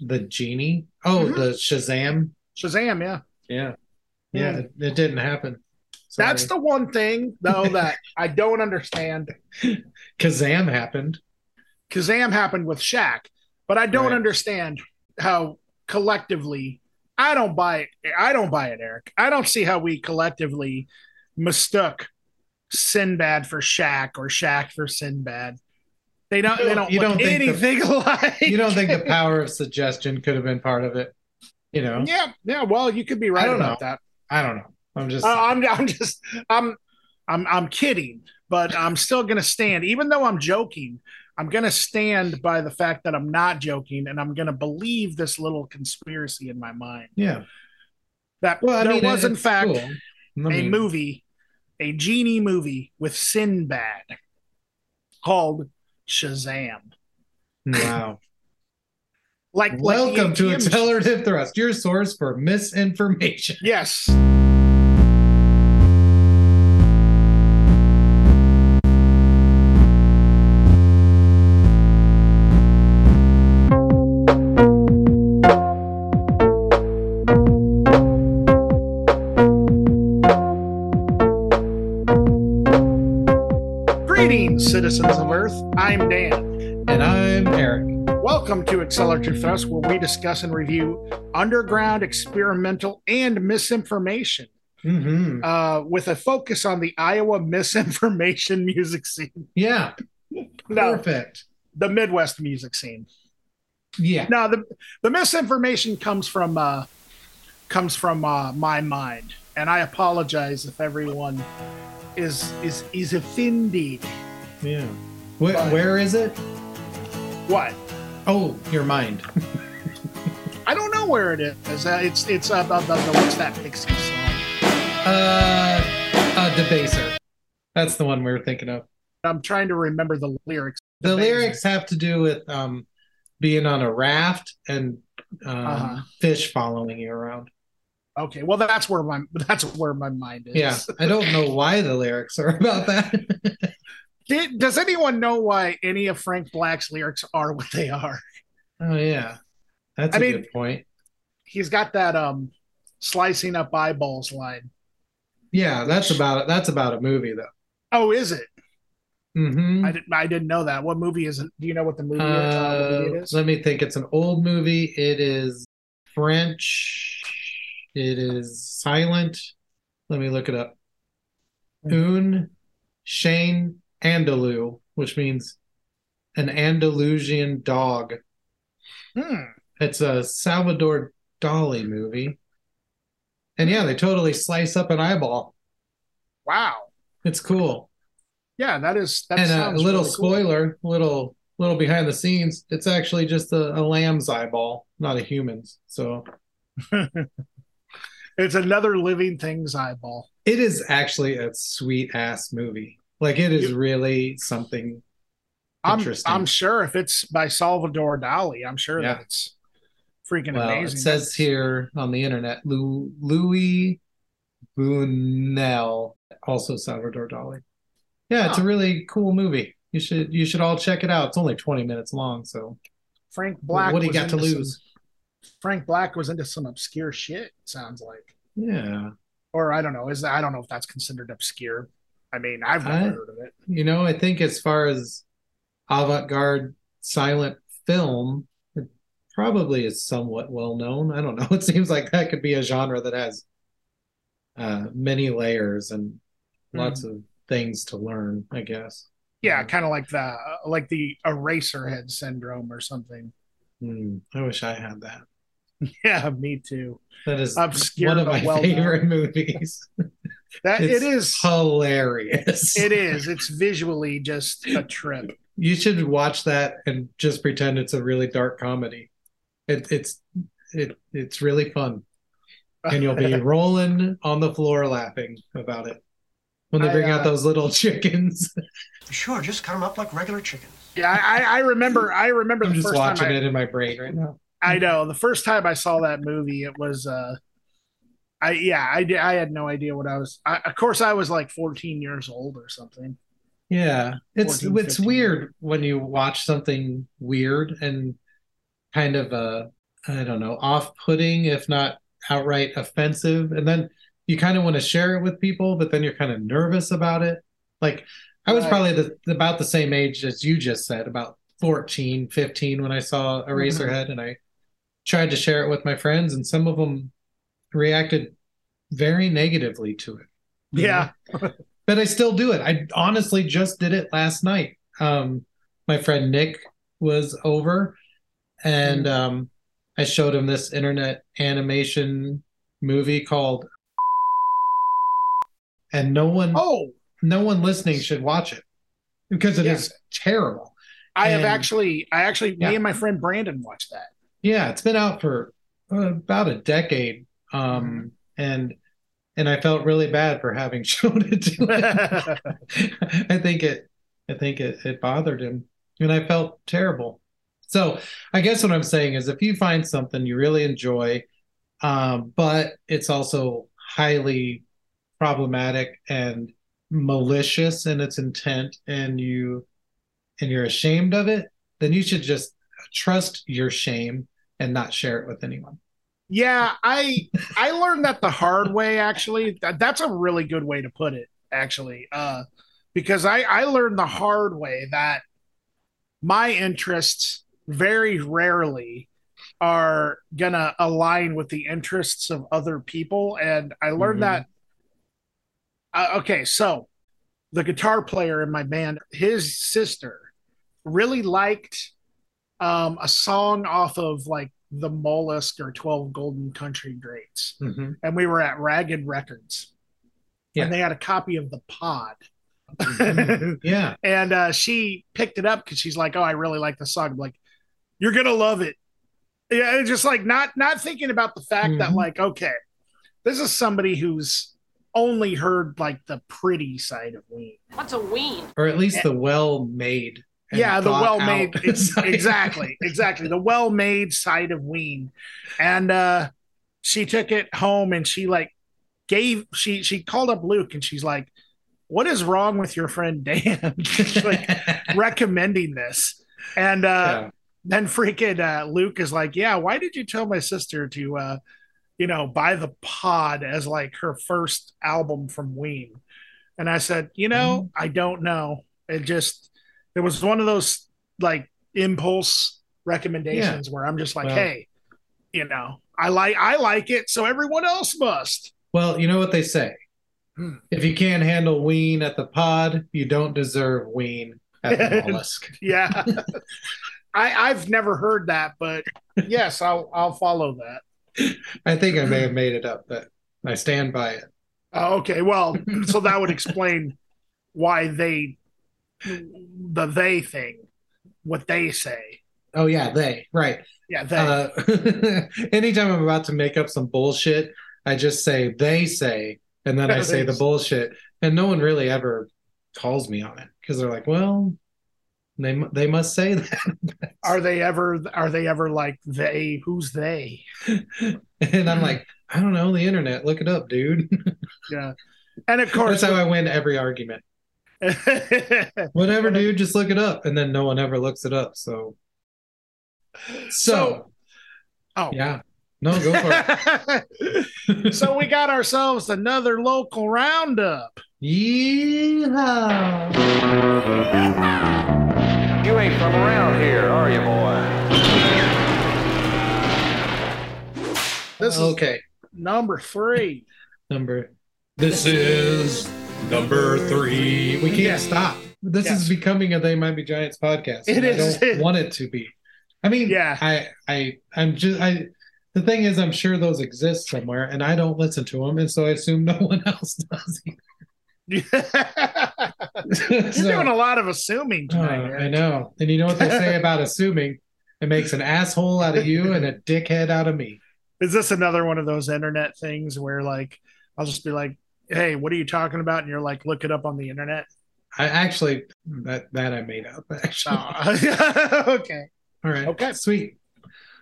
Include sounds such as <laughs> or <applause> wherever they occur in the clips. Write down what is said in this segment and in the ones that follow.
the genie. Oh, Mhm. the Shazam. Shazam, yeah. Yeah, yeah. Hmm. It, it didn't happen. That's the one thing though that I don't understand. <laughs> Kazam happened. Kazam happened with Shaq, but I don't Right. understand how collectively I don't buy it. I don't buy it, Eric. I don't see how we collectively mistook Sinbad for Shaq or Shaq for Sinbad. They don't. They don't- you don't think the- <laughs> alike. You don't think the power of suggestion could have been part of it? You know, Yeah, yeah. Well, you could be right about know. that. I don't know. I'm just. Uh, I'm, I'm just, I'm, I'm, I'm kidding, but I'm still gonna stand, even though I'm joking. I'm gonna stand by the fact that I'm not joking, and I'm gonna believe this little conspiracy in my mind yeah. that Well, I there mean, was in fact cool. A mean, movie, a genie movie with Sinbad called Shazam. Wow. <laughs> Like, like Welcome to Ian- Accelerative Thrust, your source for misinformation. Yes. Citizens of Earth. I'm Dan. And I'm Eric. Welcome to Accelerative Thrust, where we discuss and review underground, experimental, and misinformation, hmm uh, with a focus on the Iowa misinformation <laughs> music scene. Yeah. No, Perfect. the Midwest music scene. Yeah. No, the the misinformation comes from uh, comes from uh, my mind, and I apologize if everyone is is is offended. Yeah. Wh- But- where is it? What? Oh, your mind. <laughs> I don't know where it is. Uh, it's it's uh, the, the, the what's that Pixie song? Uh, uh, Debaser. That's the one we were thinking of. I'm trying to remember the lyrics. The Debaser. lyrics have to do with um being on a raft and um, Uh-huh. fish following you around. Okay, well that's where my that's where my mind is. Yeah, I don't know why the lyrics are about that. <laughs> Did, does anyone know why any of Frank Black's lyrics are what they are? oh yeah, that's I a mean- good point. He's got that um slicing up eyeballs line. Yeah, that's about it. That's about a movie though. Oh, is it? Mm-hmm. I didn't I didn't know that. What movie is it? Do you know what the movie, is, uh, movie is? let me think. It's an old movie. It is French. It is silent. Let me look it up. Un Chien Andalou, which means an Andalusian dog. Hmm. It's a Salvador Dali movie. And yeah, they totally slice up an eyeball. Wow. It's cool. Yeah, that is that and a little really cool. spoiler, little little behind the scenes. It's actually just a, a lamb's eyeball, not a human's. So <laughs> It's another living thing's eyeball. it is actually a sweet ass movie. Like it is really something I'm interesting. I'm sure if it's by Salvador Dali, I'm sure Yeah. that it's freaking well, amazing. it says here on the internet, Lou, Louis Buñuel, also Salvador Dali. Yeah, it's a really cool movie. You should you should all check it out. It's only 20 minutes long, so Frank Black. what do you got to into some- lose? Frank Black was into some obscure shit. Sounds like, Yeah. or I don't know. Is that, I don't know if that's considered obscure. I mean, I've never I- heard of it. You know, I think as far as avant-garde silent film, it probably is somewhat well known. I don't know. <laughs> It seems like that could be a genre that has uh, many layers and lots Hmm. of things to learn, I guess. Yeah, kind of like the like the Eraserhead syndrome or something. Hmm, I wish I had that. <laughs> Yeah, me too. That is Obscure one of my well favorite <laughs> movies. That It's it is. Hilarious. It is. It's visually just a trip. You should watch that and just pretend it's a really dark comedy. It, it's it it's really fun. and you'll be <laughs> rolling on the floor laughing about it when they I, bring uh, out those little <laughs> chickens. Sure, just cut them up like regular chickens. Yeah, I, I remember. I remember I'm the just first time watching I, it in my brain right now. I know the first time I saw that movie, it was. uh I yeah, I did. I had no idea what I was. I, of course, I was like 14 years old or something. Yeah, it's 14, it's 15. weird when you watch something weird and kind of uh I don't know, off-putting, if not outright offensive. And then you kind of want to share it with people, but then you're kind of nervous about it. Like I was Right. probably the, about the same age as you just said, about 14, 15 when I saw Eraserhead and I tried to share it with my friends and some of them reacted very negatively to it. Yeah. <laughs> but I still do it. I honestly just did it last night. Um, my friend Nick was over, and um, I showed him this internet animation movie called, and no one, Oh, no one listening should watch it because it is Yeah. terrible. I have actually, I actually, Yeah. me and my friend Brandon watched that. Yeah, it's been out for uh, about a decade, um, and and I felt really bad for having <laughs> shown it to him. <laughs> I think it I think it, it bothered him and I felt terrible. So I guess what I'm saying is if you find something you really enjoy, um, but it's also highly problematic and malicious in its intent and you and you're ashamed of it, then you should just trust your shame and not share it with anyone. Yeah, I I learned that the hard way. Actually, that, that's a really good way to put it. Actually, uh, because I I learned the hard way that my interests very rarely are gonna align with the interests of other people, and I learned Mhm. that. Uh, okay, so the guitar player in my band, his sister, really liked um, a song off of like the Mollusk or 12 Golden Country Greats. Mhm. And we were at Ragged Records. Yeah. And they had a copy of The Pod. <laughs> Yeah. and uh, she picked it up because she's like, Oh, I really like the song. I'm like, you're going to love it. Yeah, it's just like not not thinking about the fact that Mhm. like, okay, this is somebody who's only heard like the pretty side of Ween. What's a ween? Or at least the well made. Yeah the well-made <laughs> exactly exactly. The well-made side of ween. And uh she took it home and she like gave she she called up luke and she's like what is wrong with your friend dan? <laughs> Like <laughs> recommending this. And uh Yeah. then freaking uh luke is like yeah why did you tell my sister to uh you know buy the pod as like her first album from ween? And i said you know i don't know. It just it was one of those like impulse recommendations where i'm just like Well- hey you know i like i like it so everyone else must Well, you know what they say. Hmm. If you can't handle ween at the pod, you don't deserve ween at the <laughs> mollusk. yeah <laughs> i i've never heard that but yes i'll i'll follow that I think I may have made it up, but I stand by it. Oh, okay. Well, so that would <laughs> explain why they, the they thing, what they say. Oh yeah, they right. Yeah, they. Uh, <laughs> anytime I'm about to make up some bullshit, I just say they say, and then I say the <laughs> bullshit, and no one really ever calls me on it because they're like, well, they they must say <laughs> that, are they ever? Are they ever like they? Who's they? and I'm like, I don't know, the internet, look it up, dude. Yeah. And of course, That's how I win every argument. <laughs> Whatever, dude, just look it up, and then no one ever looks it up. So, so, So- oh, yeah, no, go for it. <laughs> so we got ourselves another local roundup. Yeehaw! You ain't from around here, are you, boy? This is okay, number three. number. This is number three. We can't Yeah. stop. This Yes. is becoming a They Might Be Giants podcast. It is. and I don't <laughs> want it to be. I mean, Yeah. I, I, I'm just, I. The thing is, I'm sure those exist somewhere, and I don't listen to them, and so I assume no <laughs> one else does. <laughs> You're You're doing a lot of assuming tonight. Oh, I know. And you know what they say about assuming? It makes an asshole out of you and a dickhead out of me. Is this another one of those internet things where like I'll just be like, "Hey, what are you talking about?" And you're like, "Look it up on the internet." I actually that that I made up. <laughs> Actually, Oh. <laughs> okay, all right, okay. sweet.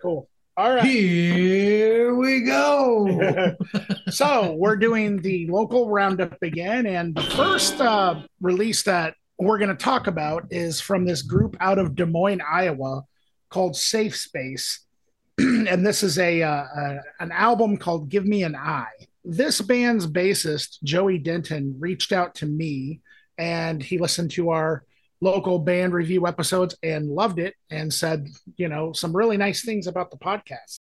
cool. All right. Here we go. <laughs> so we're doing the local roundup again, and the first uh, release that we're going to talk about is from this group out of Des Moines, Iowa, called Safe Space, <clears throat> and this is a, uh, a an album called Give Me an Eye. This band's bassist Joey Denton reached out to me, and he listened to our local band review episodes and loved it, and said, you know, some really nice things about the podcast.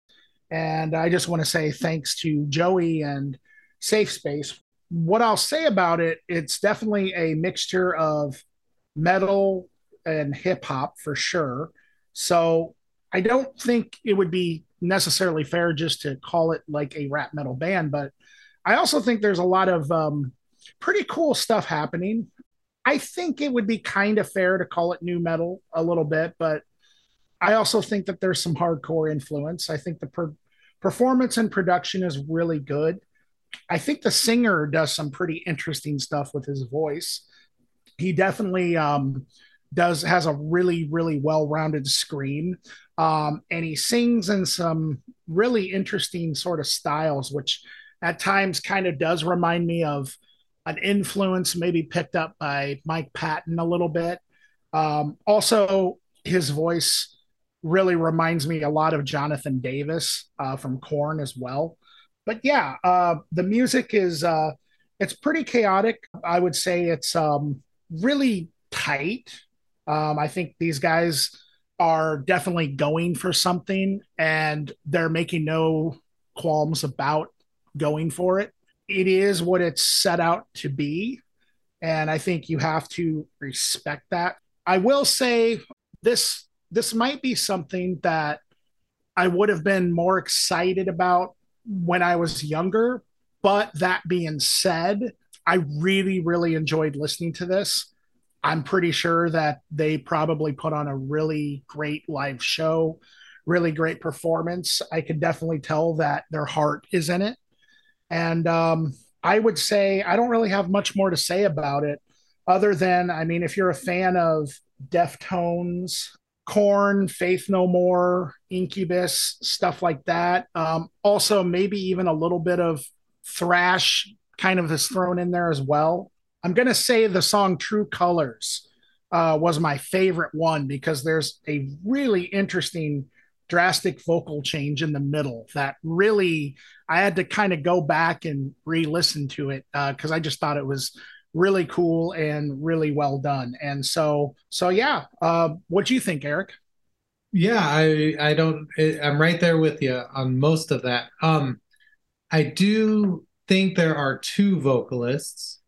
And I just want to say thanks to Joey and Safe Space. What I'll say about it, it's definitely a mixture of metal and hip hop for sure. So I don't think it would be necessarily fair just to call it like a rap metal band, but I also think there's a lot of um, pretty cool stuff happening. I think it would be kind of fair to call it new metal a little bit, but I also think that there's some hardcore influence. I think the per- performance and production is really good. I think the singer does some pretty interesting stuff with his voice. He definitely um, does has a really really well-rounded scream um, and he sings in some really interesting sort of styles which at times kind of does remind me of an influence maybe picked up by mike patton a little bit. Um, also his voice really reminds me a lot of jonathan davis uh, from korn as well. But yeah uh, the music is uh, it's pretty chaotic. I would say it's um, really tight. Um, I think these guys are definitely going for something and they're making no qualms about going for it. It is what it's set out to be. And I think you have to respect that. I will say this this might be something that I would have been more excited about when I was younger. But that being said, I really, really enjoyed listening to this. I'm pretty sure that they probably put on a really great live show, really great performance. I could definitely tell that their heart is in it. And um, I would say I don't really have much more to say about it other than, I mean, if you're a fan of Deftones, Korn, Faith No More, Incubus, stuff like that. Um, also, maybe even a little bit of thrash kind of is thrown in there as well. I'm going to say the song True Colors uh, was my favorite one because there's a really interesting drastic vocal change in the middle that really I had to kind of go back and re-listen to it because uh, I just thought it was really cool and really well done. And so, so yeah, uh, what do you think, Eric? Yeah, I I don't I'm right there with you on most of that. Um, I do think there are two vocalists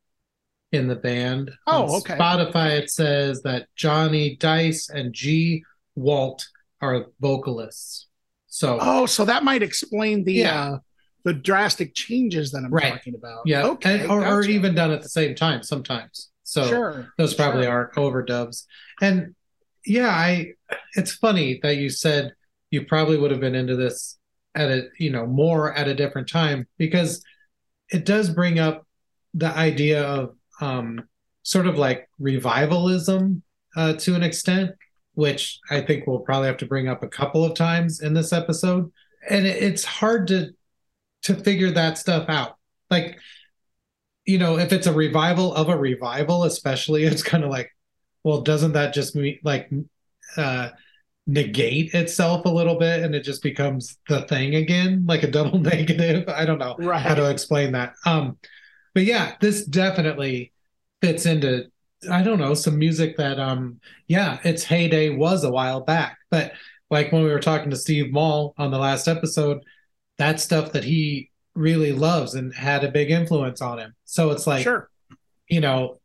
in the band. Oh, On okay. Spotify, it says that Johnny Dice and G Walt are vocalists. So, Oh, so that might explain the Yeah. uh, the drastic changes that I'm Right. talking about. yeah, Okay. and- or, or even done at the same time sometimes. So sure. those probably sure. are overdubs. And yeah, I. It's funny that you said you probably would have been into this at a you know more at a different time because it does bring up the idea of um, sort of like revivalism uh, to an extent, which I think we'll probably have to bring up a couple of times in this episode. And it, it's hard to to figure that stuff out. Like, you know, if it's a revival of a revival, especially, <laughs> it's kind of like, well, doesn't that just mean like uh, negate itself a little bit, and it just becomes the thing again, like a double <laughs> negative? I don't know Right. how to explain that. Um, but yeah, this definitely fits into I don't know some music that um yeah its heyday was a while back, but like when we were talking to Steve Mall on the last episode, that stuff that he really loves and had a big influence on him. So it's like sure. you know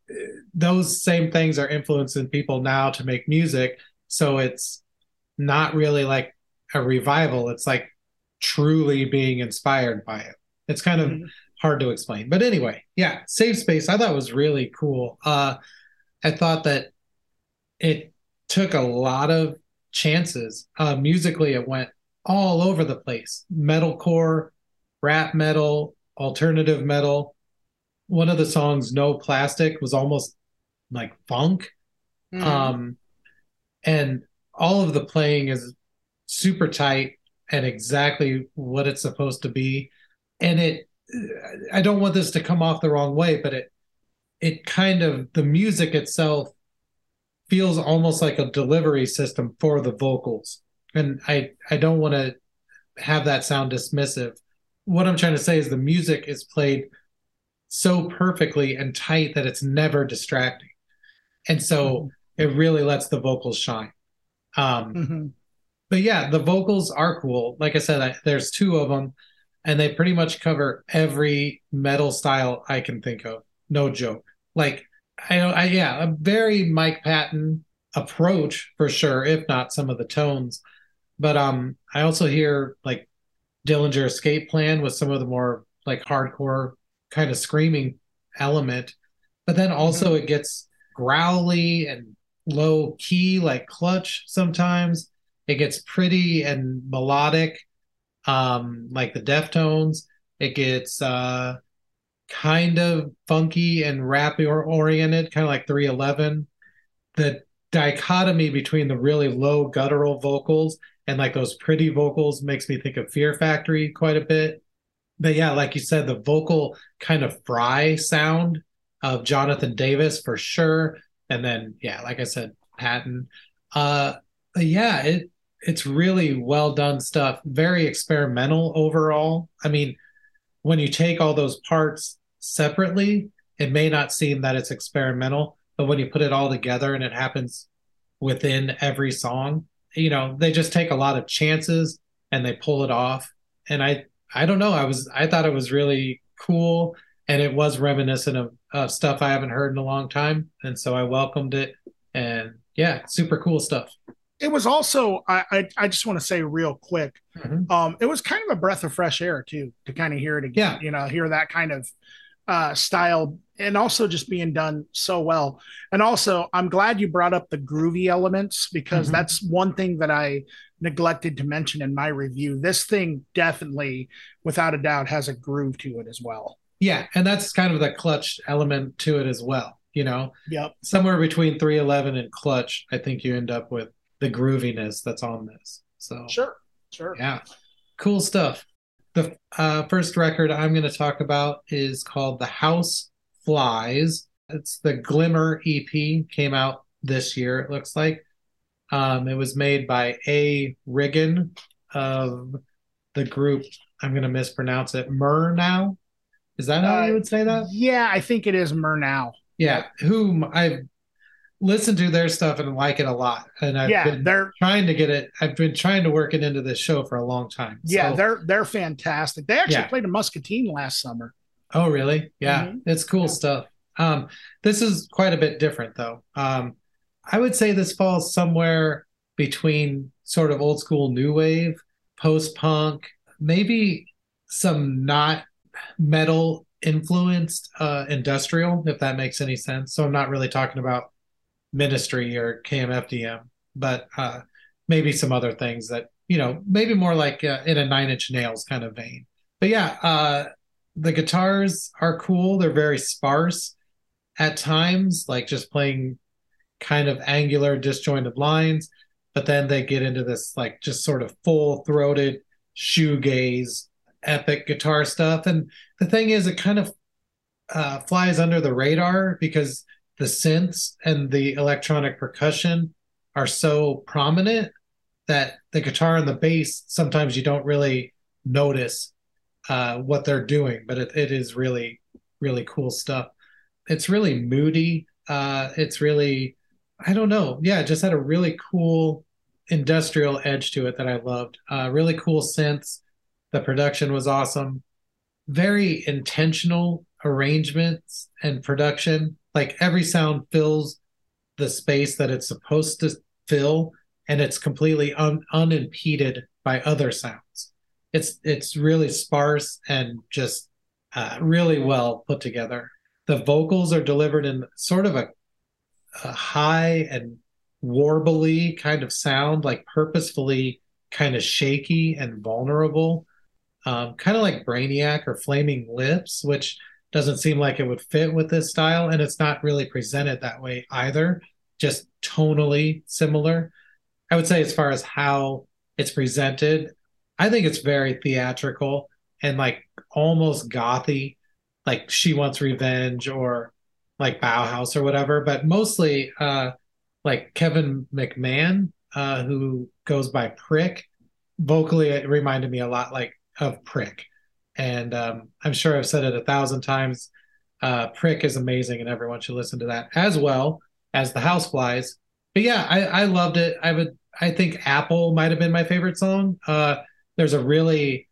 those same things are influencing people now to make music. So it's not really like a revival. It's like truly being inspired by it. It's kind of Mhm. Hard to explain. But anyway, yeah, Safe Space I thought was really cool. Uh I thought that it took a lot of chances. Uh musically it went all over the place. Metalcore, rap metal, alternative metal. One of the songs No Plastic was almost like funk. Mhm. Um and all of the playing is super tight and exactly what it's supposed to be. And it I don't want this to come off the wrong way, but it it kind of the music itself feels almost like a delivery system for the vocals. And I I don't want to have that sound dismissive. What I'm trying to say is the music is played so perfectly and tight that it's never distracting. And so it really lets the vocals shine. Um, Mhm. but yeah, the vocals are cool. Like I said, I, there's two of them, and they pretty much cover every metal style I can think of. No joke. Like I, I yeah, a very Mike Patton approach for sure, if not some of the tones. But um, I also hear like Dillinger Escape Plan with some of the more like hardcore kind of screaming element, but then also it gets growly and low key like Clutch sometimes it gets pretty and melodic um like the deftones it gets uh kind of funky and rap or oriented kind of like 311 the dichotomy between the really low guttural vocals and like those pretty vocals makes me think of fear factory quite a bit. But yeah like you said the vocal kind of fry sound of jonathan davis for sure. And then yeah like i said patton. Uh yeah it it's really well done stuff. Very experimental overall. I mean when you take all those parts separately it may not seem that it's experimental but when you put it all together and it happens within every song you know they just take a lot of chances and they pull it off. And i i don't know. I was i thought it was really cool and it was reminiscent of, of stuff i haven't heard in a long time. And so i welcomed it and yeah super cool stuff It was also I I, I just want to say real quick. Mhm. Um, it was kind of a breath of fresh air too to kind of hear it again. Yeah. You know, hear that kind of uh, style and also just being done so well. And also, I'm glad you brought up the groovy elements because Mhm. that's one thing that I neglected to mention in my review. This thing definitely, without a doubt, has a groove to it as well. yeah and that's kind of the clutch element to it as well you know Yep. somewhere between 311 and clutch i think you end up with the grooviness that's on this so Sure. Sure. yeah cool stuff the uh, first record i'm going to talk about is called the house flies it's the glimmer ep came out this year it looks like um, it was made by a riggin of the group i'm going to mispronounce it Murnau is that how Uh, you would say that Yeah, I think it is Murnau. yeah whom i've listened to their stuff and like it a lot and i've yeah, been they're trying to get it i've been trying to work it into this show for a long time yeah, So- they're they're fantastic. They actually Yeah. played a Muscatine last summer. oh really yeah Mhm. it's cool Yeah. stuff um this is quite a bit different though um i would say this falls somewhere between sort of old school new wave post punk maybe some not metal influenced uh industrial if that makes any sense so i'm not really talking about ministry or kmfdm but uh maybe some other things that you know maybe more like uh, in a nine inch nails kind of vein. But yeah uh the guitars are cool. They're very sparse at times like just playing kind of angular disjointed lines but then they get into this like just sort of full throated shoegaze epic guitar stuff. And the thing is it kind of uh, flies under the radar because the synths and the electronic percussion are so prominent that the guitar and the bass sometimes you don't really notice uh, what they're doing, but it, it is really, really cool stuff. It's really moody. Uh, it's really, I don't know. Yeah, it just had a really cool industrial edge to it that I loved. Uh, really cool synths. The production was awesome. Very intentional arrangements and production. Like every sound fills the space that it's supposed to fill, and it's completely un- unimpeded by other sounds. It's it's really sparse and just uh, really well put together. The vocals are delivered in sort of a, a high and warbly kind of sound, like purposefully kind of shaky and vulnerable, um, kind of like Brainiac or Flaming Lips, which doesn't seem like it would fit with this style, and it's not really presented that way either. Just tonally similar. I would say as far as how it's presented, I think it's very theatrical and like almost gothy, like She Wants Revenge or like Bauhaus or whatever, but mostly uh like Kevin McMahon, uh, who goes by Prick, vocally it reminded me a lot like of Prick, and um, I'm sure I've said it a thousand times. Uh, Prick is amazing, and everyone should listen to that as well as the Houseflies. But yeah, I, I loved it. I would I think Apple might have been my favorite song. Uh, there's a really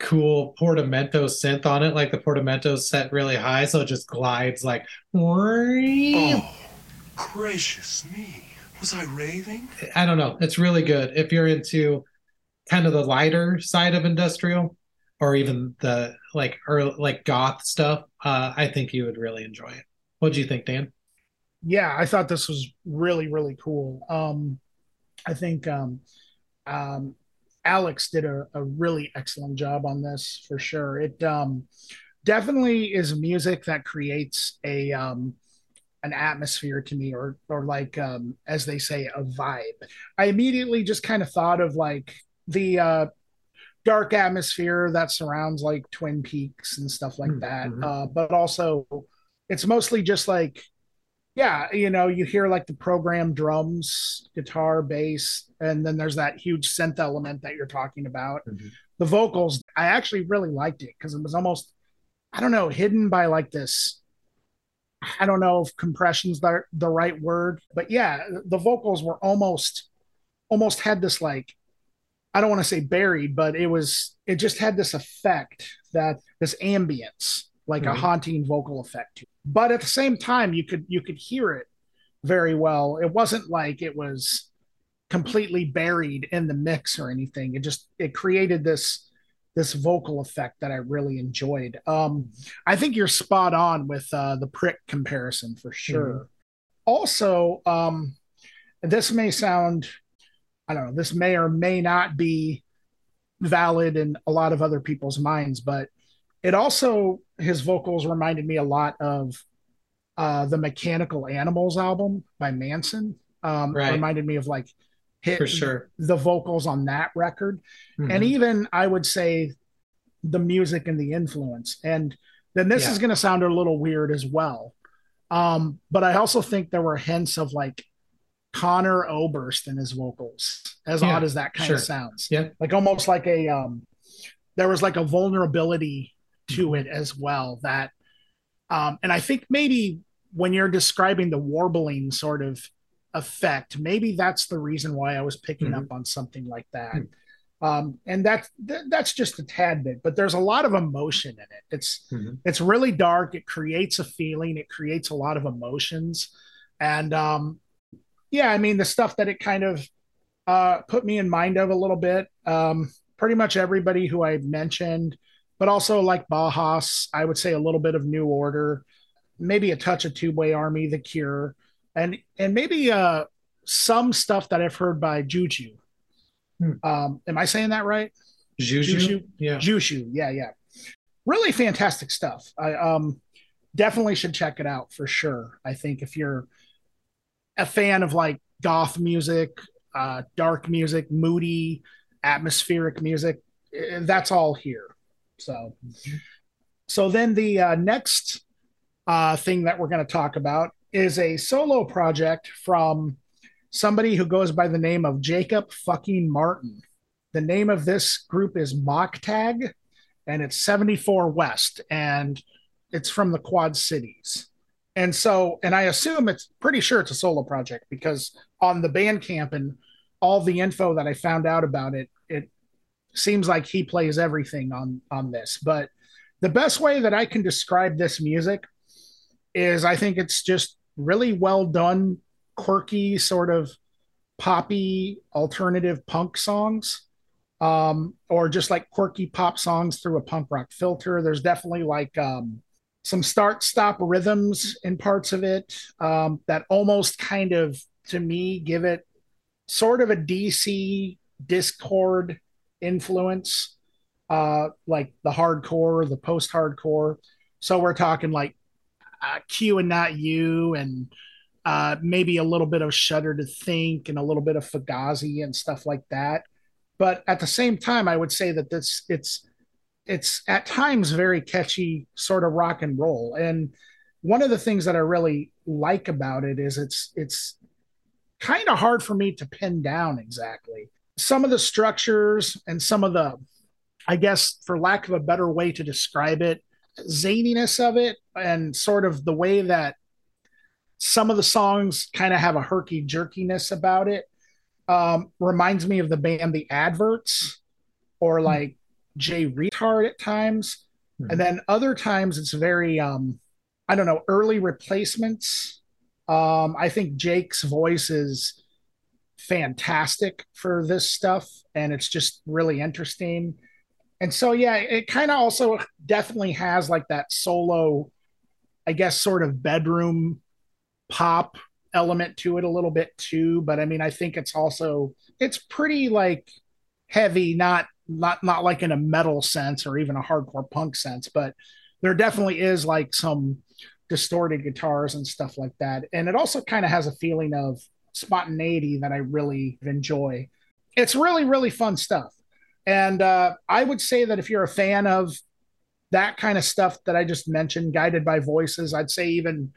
cool portamento synth on it, like the portamento set really high, so it just glides like. Oh, gracious me. Was I raving? I don't know. It's really good if you're into kind of the lighter side of industrial, or even the like or like goth stuff. Uh, I think you would really enjoy it. What do you think, Dan? yeah, I thought this was really, really cool. Um, I think um, um, Alex did a, a, really excellent job on this for sure. It um, definitely is music that creates a um, an atmosphere to me, or or like um, as they say, a vibe. I immediately just kind of thought of like the uh, dark atmosphere that surrounds like Twin Peaks and stuff like that, mm-hmm. uh, but also it's mostly just like yeah, you know, you hear like the program drums, guitar, bass, and then there's that huge synth element that you're talking about. Mm-hmm. The vocals, I actually really liked it because it was almost, I don't know, hidden by like this. I don't know if compression's the, the right word, but yeah, the vocals were almost, almost had this like, I don't want to say buried, but it was, it just had this effect that this ambience, like mm-hmm. a haunting vocal effect but at the same time you could you could hear it very well. It wasn't like it was completely buried in the mix or anything. It just it created this this vocal effect that i really enjoyed. Um i think you're spot on with uh the prick comparison for sure. Mm-hmm. also um this may sound i don't know this may or may not be valid in a lot of other people's minds but it also his vocals reminded me a lot of uh, the Mechanical Animals album by Manson. Um, right. Reminded me of like hit for sure the vocals on that record, mm-hmm. and even I would say the music and the influence. And then this yeah. is going to sound a little weird as well, um, but I also think there were hints of like Conor Oberst in his vocals, as yeah, odd as that kind sure. of sounds. Yeah, like almost like a um, there was like a vulnerability to it as well. That, um, and I think maybe when you're describing the warbling sort of effect, maybe that's the reason why I was picking mm-hmm. up on something like that. Mm-hmm. Um, and that, that's just a tad bit, but there's a lot of emotion in it. It's mm-hmm. it's really dark. It creates a feeling. It creates a lot of emotions, and um, yeah, I mean the stuff that it kind of uh, put me in mind of a little bit. Um, pretty much everybody who I mentioned but also like Bauhaus, I would say a little bit of New Order, maybe a touch of Tubeway Army, The Cure, and and maybe uh, some stuff that I've heard by Juju. Hmm. Um, am I saying that right? Juju, Juju, yeah, Juju, yeah, yeah. Really fantastic stuff. I um definitely should check it out for sure. I think if you're a fan of like goth music, uh, dark music, moody, atmospheric music, eh, that's all here. So, so then the uh, next uh, thing that we're going to talk about is a solo project from somebody who goes by the name of Jacob fucking Martin. The name of this group is Mock Tag, and it's 74 West, and it's from the Quad Cities. And so, and I assume it's pretty sure it's a solo project because on the Bandcamp and all the info that I found out about it, it seems like he plays everything on on this. But the best way that I can describe this music is I think it's just really well done, quirky sort of poppy alternative punk songs. Um, or just like quirky pop songs through a punk rock filter. There's definitely like um, some start stop rhythms in parts of it um, that almost kind of, to me, give it sort of a DC Dischord influence, uh, like the hardcore, the post hardcore. So we're talking like uh, Q and Not U, and uh, maybe a little bit of Shudder to Think, and a little bit of Fugazi and stuff like that. But at the same time, I would say that this it's it's at times very catchy, sort of rock and roll. And one of the things that I really like about it is it's it's kind of hard for me to pin down exactly some of the structures and some of the, I guess, for lack of a better way to describe it, zaniness of it and sort of the way that some of the songs kind of have a herky jerkiness about it um, reminds me of the band The Adverts or hmm. like Jay Reatard at times. Mm-hmm. And then other times it's very, um, I don't know, early replacements. Um, I think Jake's voice is fantastic for this stuff and it's just really interesting. And so, yeah, it kind of also definitely has like that solo, I guess, sort of bedroom pop element to it a little bit too. But I mean, I think it's also, it's pretty like heavy, not not not like in a metal sense or even a hardcore punk sense, but there definitely is like some distorted guitars and stuff like that. And it also kind of has a feeling of spontaneity that I really enjoy. It's really, really fun stuff. And uh, I would say that if you're a fan of that kind of stuff that I just mentioned, guided by voices, I'd say even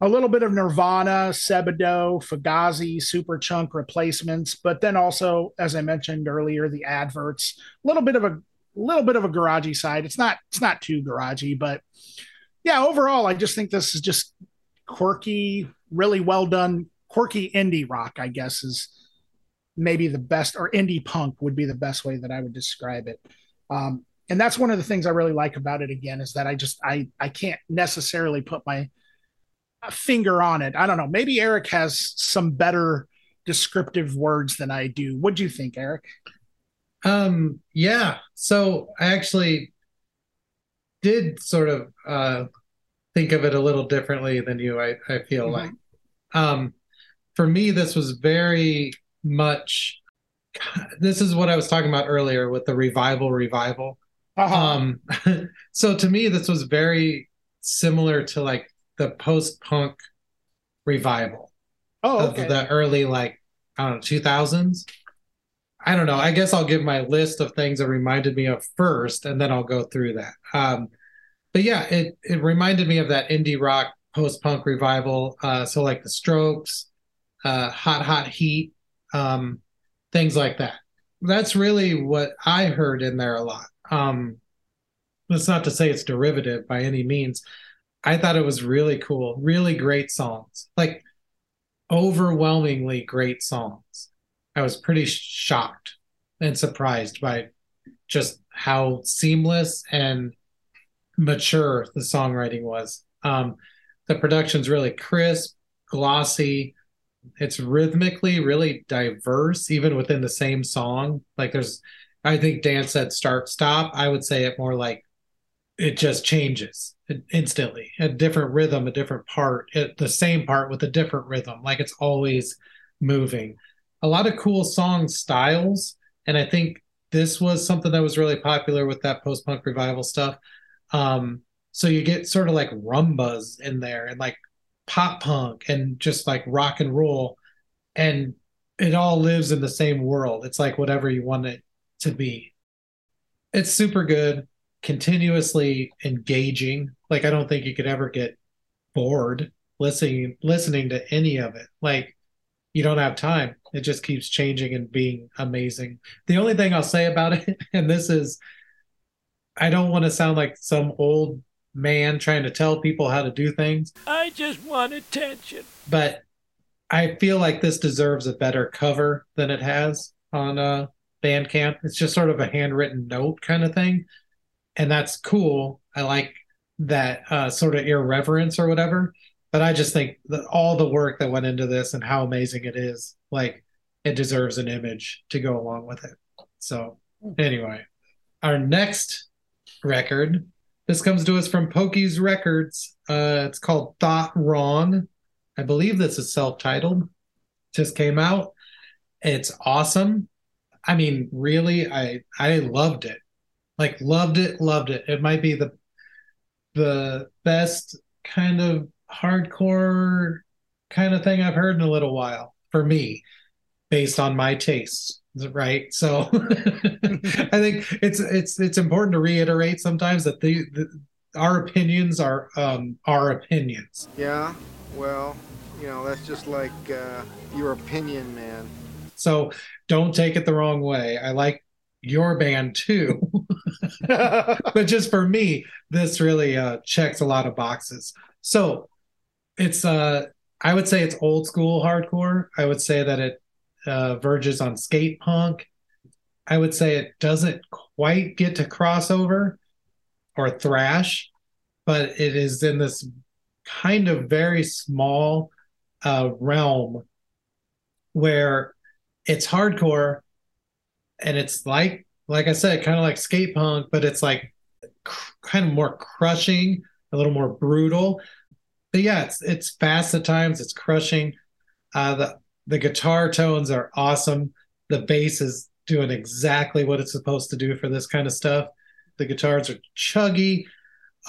a little bit of Nirvana, Sebadoh, Fugazi, Superchunk replacements, but then also, as I mentioned earlier, the adverts. A little bit of a little bit of a garagey side. It's not it's not too garagey, but yeah, overall, I just think this is just quirky, really well done, quirky indie rock. I guess is maybe the best, or indie punk would be the best way that I would describe it. Um, and that's one of the things I really like about it. Again, is that I just I I can't necessarily put my finger on it. I don't know. Maybe Eric has some better descriptive words than I do. What do you think, Eric? Um, yeah. So I actually did sort of uh, think of it a little differently than you. I, I feel mm-hmm. like, um, for me, this was very much. This is what I was talking about earlier with the revival, revival. Uh-huh. Um, <laughs> so to me, this was very similar to like the post punk revival oh, okay. of the early like I don't know two thousands. I don't know. I guess I'll give my list of things that reminded me of first, and then I'll go through that. Um, but yeah, it it reminded me of that indie rock post punk revival. Uh, so like the Strokes, uh, Hot Hot Heat, um, things like that. That's really what I heard in there a lot. Um, that's not to say it's derivative by any means, I thought it was really cool, really great songs, like overwhelmingly great songs. I was pretty shocked and surprised by just how seamless and mature the songwriting was. Um, the production's really crisp, glossy. It's rhythmically really diverse, even within the same song. Like there's, I think Dan said start stop. I would say it more like it just changes instantly a different rhythm a different part it, the same part with a different rhythm like it's always moving. A lot of cool song styles and i think this was something that was really popular with that post-punk revival stuff. Um so you get sort of like rumbas in there and like pop punk and just like rock and roll and it all lives in the same world. It's like whatever you want it to be. It's super good continuously engaging. Like I don't think you could ever get bored listening listening to any of it. Like you don't have time. It just keeps changing and being amazing. The only thing I'll say about it, <laughs> and this is I don't want to sound like some old man trying to tell people how to do things. I just want attention. But I feel like this deserves a better cover than it has on uh Bandcamp. It's just sort of a handwritten note kind of thing and that's cool. I like that uh, sort of irreverence or whatever. But I just think that all the work that went into this and how amazing it is, like it deserves an image to go along with it. So anyway, our next record, this comes to us from Pokey's Records. Uh, it's called Thought Wrong. I believe this is self-titled. Just came out. It's awesome. I mean, really, I I loved it. Like loved it, loved it. It might be the the best kind of hardcore kind of thing I've heard in a little while for me, based on my tastes. Right. So <laughs> I think it's it's it's important to reiterate sometimes that the, the our opinions are um our opinions. Yeah. Well, you know, that's just like uh, your opinion, man. So don't take it the wrong way. I like your band too. <laughs> but just for me, this really uh, checks a lot of boxes. So it's uh I would say it's old school hardcore. I would say that it uh, verges on skate punk. I would say it doesn't quite get to crossover or thrash, but it is in this kind of very small uh, realm where it's hardcore and it's like like I said, kind of like skate punk, but it's like cr- kind of more crushing, a little more brutal. But yeah, it's it's fast at times. It's crushing. Uh, the the guitar tones are awesome. The bass is doing exactly what it's supposed to do for this kind of stuff. The guitars are chuggy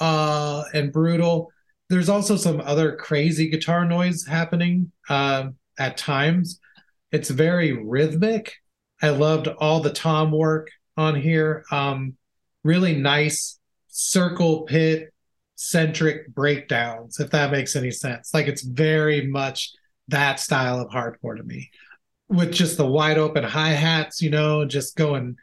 uh, and brutal. There's also some other crazy guitar noise happening uh, at times. It's very rhythmic. I loved all the tom work on here. Um, really nice circle pit centric breakdowns, if that makes any sense. Like it's very much that style of hardcore to me, with just the wide open hi hats, you know, just going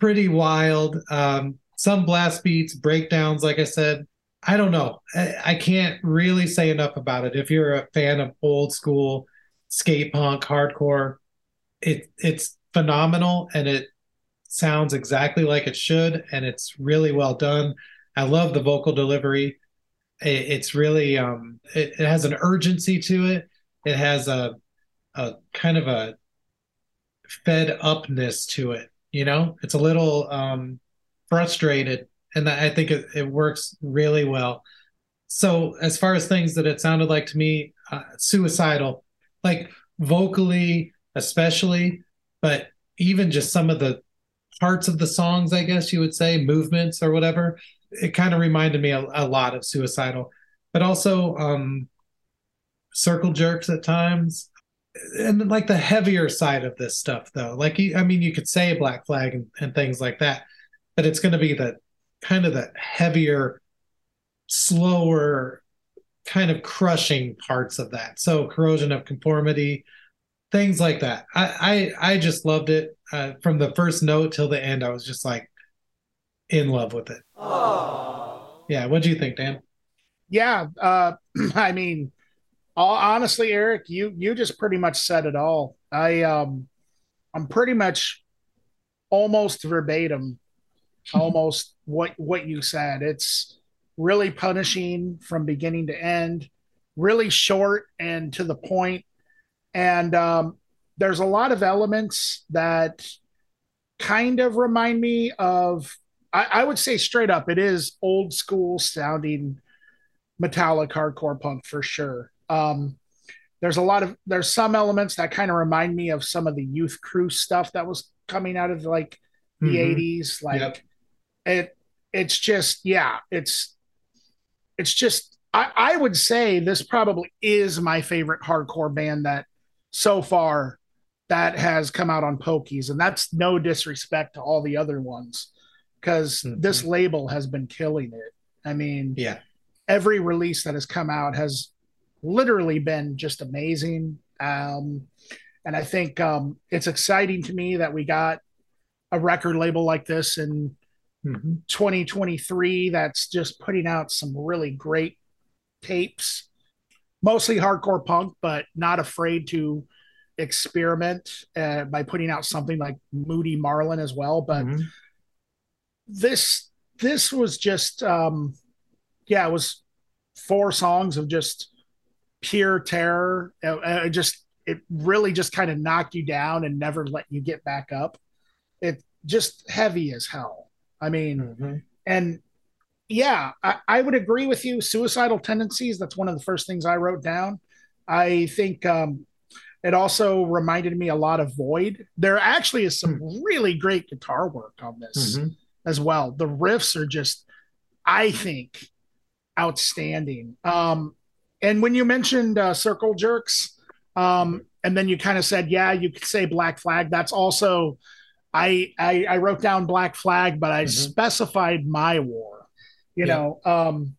pretty wild. Um, some blast beats, breakdowns, like I said. I don't know. I, I can't really say enough about it. If you're a fan of old school skate punk, hardcore, it it's phenomenal and it sounds exactly like it should and it's really well done. I love the vocal delivery. It, it's really um it, it, has an urgency to it. It has a a kind of a fed upness to it you know? It's a little um frustrated and i think it, it works really well. So as far as things that it sounded like to me uh, suicidal. Like vocally especially but even just some of the parts of the songs, I guess you would say, movements or whatever, it kind of reminded me a, a, lot of Suicidal, but also um, Circle Jerks at times. And like the heavier side of this stuff, though, like I mean, you could say Black Flag and, and things like that, but it's going to be the kind of the heavier, slower, kind of crushing parts of that. So, corrosion of conformity, things like that. I I, I just loved it uh, from the first note till the end. I was just like in love with it. Aww. Yeah, what do you think, Dan? Yeah, uh, <clears throat> I mean, all, honestly, Eric, you you just pretty much said it all. I um, I'm pretty much almost verbatim, <laughs> almost what what you said. It's really punishing from beginning to end, really short and to the point and um, there's a lot of elements that kind of remind me of I, I, would say straight up it is old school sounding metallic hardcore punk for sure um, there's a lot of there's some elements that kind of remind me of some of the youth crew stuff that was coming out of like the mm-hmm. 80s like yep. it it's just yeah it's it's just I, I would say this probably is my favorite hardcore band that so far that has come out on Pokies, and that's no disrespect to all the other ones because mm-hmm. this label has been killing it. I mean, yeah, every release that has come out has literally been just amazing. Um, and I think um, it's exciting to me that we got a record label like this in mm-hmm. 2023 that's just putting out some really great tapes mostly hardcore punk, but not afraid to experiment uh, by putting out something like Moody Marlin as well. But mm-hmm. this this was just um, yeah, it was four songs of just pure terror. It, it just it really just kind of knocked you down and never let you get back up. It just heavy as hell. I mean, mm-hmm. and yeah, I, I, would agree with you. Suicidal tendencies. That's one of the first things I wrote down. I think um, it also reminded me a lot of Void. There actually is some mm. really great guitar work on this mm-hmm. as well. The riffs are just, I think, outstanding. Um, and when you mentioned uh, Circle Jerks, um, and then you kind of said, yeah, you could say Black Flag. That's also, I I, I wrote down Black Flag, but I mm-hmm. specified My War you yeah. know, um,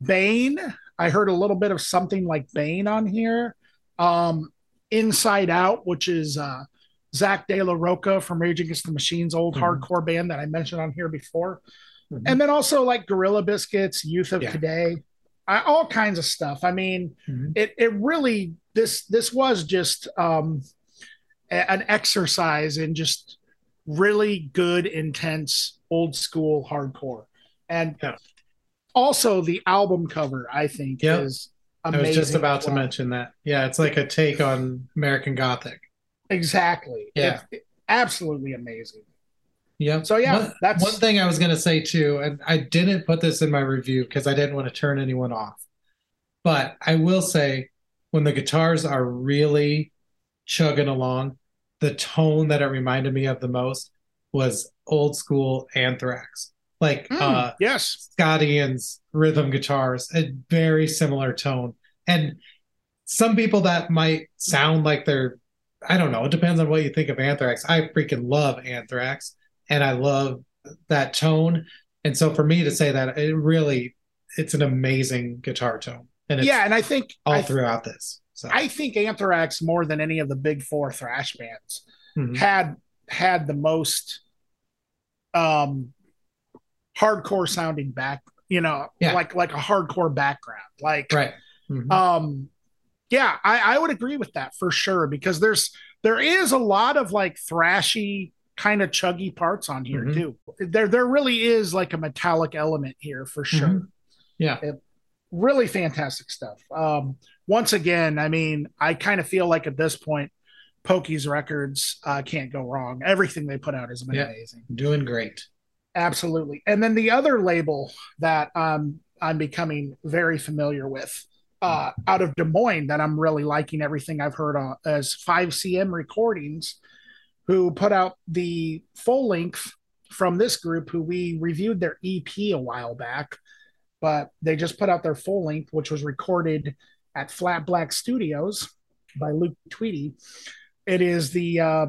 Bane. I heard a little bit of something like Bane on here. Um, Inside Out, which is uh, Zack De La Rocha from Rage Against the Machine's old Mhm. hardcore band that I mentioned on here before. Mhm. And then also like Gorilla Biscuits, Youth of Yeah. Today, I, all kinds of stuff. I mean, Mhm. it it really this this was just um a- an exercise in just really good intense old school hardcore and Yeah. also the album cover i think Yep. is I was just about as to mention that. Yeah, it's like a take on American Gothic. exactly Yeah. It's absolutely amazing yeah So, yeah, one, that's- one thing I was going to say too, and I didn't put this in my review because I didn't want to turn anyone off. But I will say, when the guitars are really chugging along, the tone that it reminded me of the most was old school Anthrax, like Mm, uh, yes Scott Ian's rhythm guitars, a very similar tone. And some people that might sound like they're, I don't know, it depends on what you think of Anthrax. I freaking love Anthrax and I love that tone. And so for me to say that, it really, it's an amazing guitar tone. And it's yeah and i think all I, throughout this. So I think anthrax more than any of the big four thrash bands mhm. had had the most um hardcore sounding back you know Yeah. like like a hardcore background like right. Mhm. um yeah I, I would agree with that for sure because there's there is a lot of like thrashy kind of chuggy parts on here Mhm. too there there really is like a metallic element here for sure Mhm. Yeah. really fantastic stuff um once again i mean i kind of feel like at this point pokey's records uh, can't go wrong everything they put out is Yeah. amazing Doing great. Absolutely. And then the other label that um i'm becoming very familiar with uh out of des moines that i'm really liking everything i've heard on as 5cm recordings who put out the full length from this group who we reviewed their ep a while back but they just put out their full length which was recorded at flat black studios by luke tweedy. It is the uh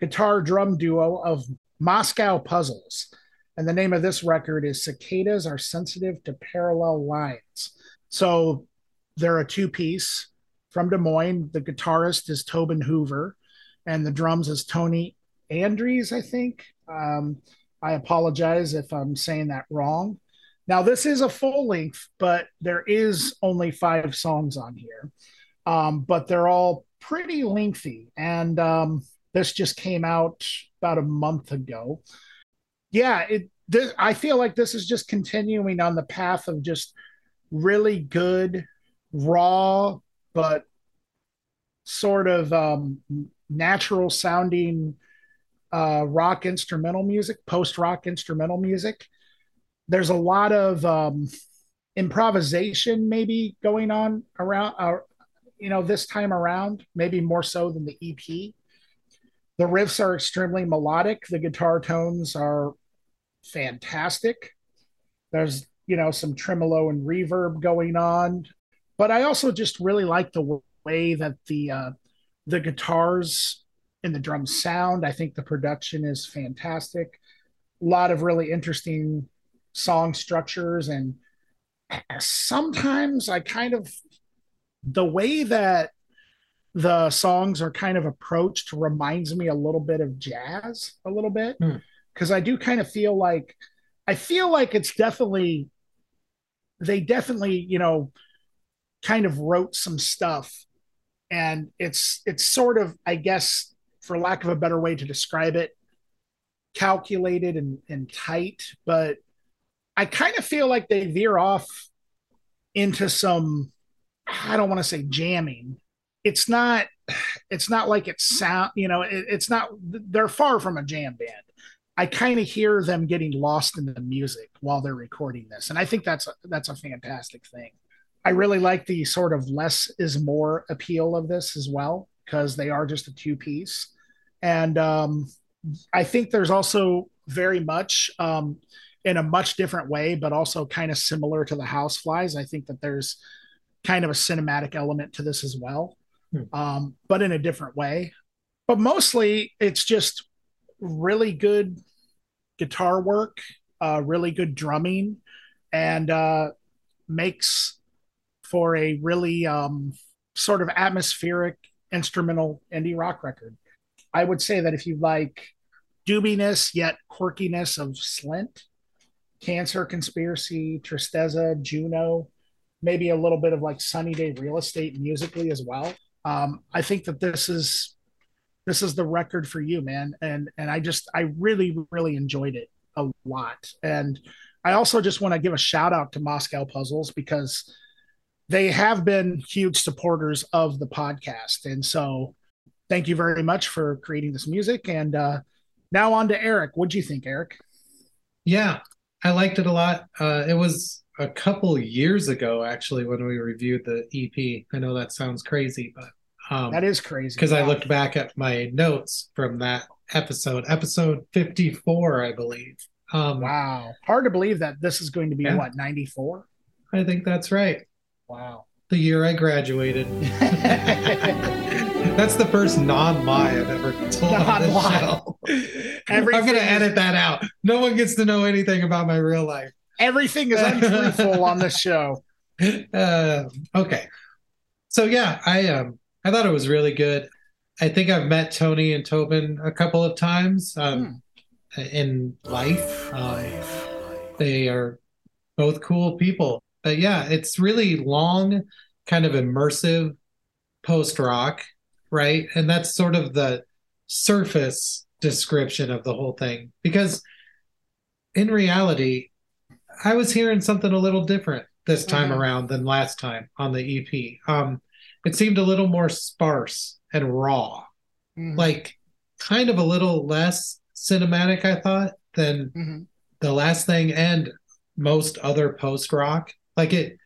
guitar drum duo of Moscow Puzzles. And the name of this record is Cicadas Are Sensitive to Parallel Lines. So they're a two piece from Des Moines. The guitarist is Tobin Hoover, and the drums is Tony Andrews, I think. Um, I apologize if I'm saying that wrong. Now, this is a full length, but there is only five songs on here. Um, but they're all pretty lengthy. And um, this just came out about a month ago. Yeah, it. This, I feel like this is just continuing on the path of just really good, raw, but sort of um, natural sounding uh, rock instrumental music, post rock instrumental music. There's a lot of um, improvisation maybe going on around, uh, you know, this time around, maybe more so than the EP. The riffs are extremely melodic. The guitar tones are fantastic. There's, you know, some tremolo and reverb going on. But I also just really like the way that the uh, the guitars and the drums sound. I think the production is fantastic. A lot of really interesting song structures and <clears throat> sometimes I kind of the way that the songs are kind of approached reminds me a little bit of jazz a little bit. Hmm. because I do kind of feel like I feel like it's definitely they definitely you know kind of wrote some stuff. And it's it's sort of I guess for lack of a better way to describe it calculated and, and tight. But I kind of feel like they veer off into some I don't want to say jamming it's not it's not like it's sound you know it, it's not they're far from a jam band. I kind of hear them getting lost in the music while they're recording this and i think that's a, that's a fantastic thing. I really like the sort of less is more appeal of this as well because they are just a two piece and um, i think there's also very much um, in a much different way but also kind of similar to the houseflies. I think that there's kind of a cinematic element to this as well Hmm. um, but in a different way. But mostly it's just really good guitar work, uh, really good drumming, and uh, makes for a really um, sort of atmospheric instrumental indie rock record. I would say that if you like doobiness yet quirkiness of Slint, Cancer Conspiracy, Tristeza, Juno, maybe a little bit of like Sunny Day Real Estate musically as well. Um, I think that this is this is the record for you, man. And and I just I really really enjoyed it a lot. And I also just want to give a shout out to Moscow Puzzles because they have been huge supporters of the podcast. And so thank you very much for creating this music. And uh, now on to Eric. What'd you think, Eric? Yeah, I liked it a lot. Uh, it was a couple years ago, actually, when we reviewed the EP. I know that sounds crazy, but um, that is crazy. Because I looked back at my notes from that episode, episode 54, I believe. Um, wow. Hard to believe that this is going to be yeah. what, 94? I think that's right. Wow. The year I graduated. <laughs> <laughs> that's the first non-lie I've ever told non-lie. on this show. <laughs> I'm going to edit that out. No one gets to know anything about my real life. Everything is untruthful on this show. <laughs> Uh, okay. So yeah, I um I thought it was really good. I think I've met Tony and Tobin a couple of times um, hmm. in life. Um, they are both cool people. But yeah, it's really long, kind of immersive post rock, right? And that's sort of the surface description of the whole thing. Because in reality, I was hearing something a little different this time mm-hmm. around than last time on the EP. Um, it seemed a little more sparse and raw, mm-hmm. like kind of a little less cinematic, I thought, than mm-hmm. the last thing and most other post rock. Like it,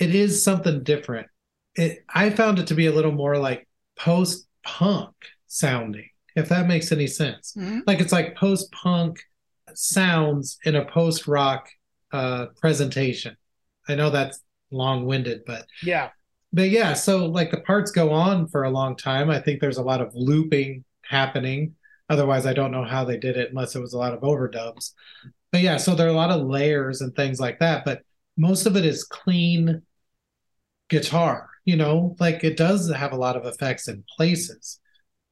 it is something different. It, I found it to be a little more like post punk sounding, if that makes any sense. Mm-hmm. Like it's like post punk sounds in a post rock uh, presentation. I know that's long winded, but yeah, but yeah, so like the parts go on for a long time. I think there's a lot of looping happening. Otherwise, I don't know how they did it unless it was a lot of overdubs. But yeah, so there are a lot of layers and things like that. But most of it is clean guitar, you know, like it does have a lot of effects in places,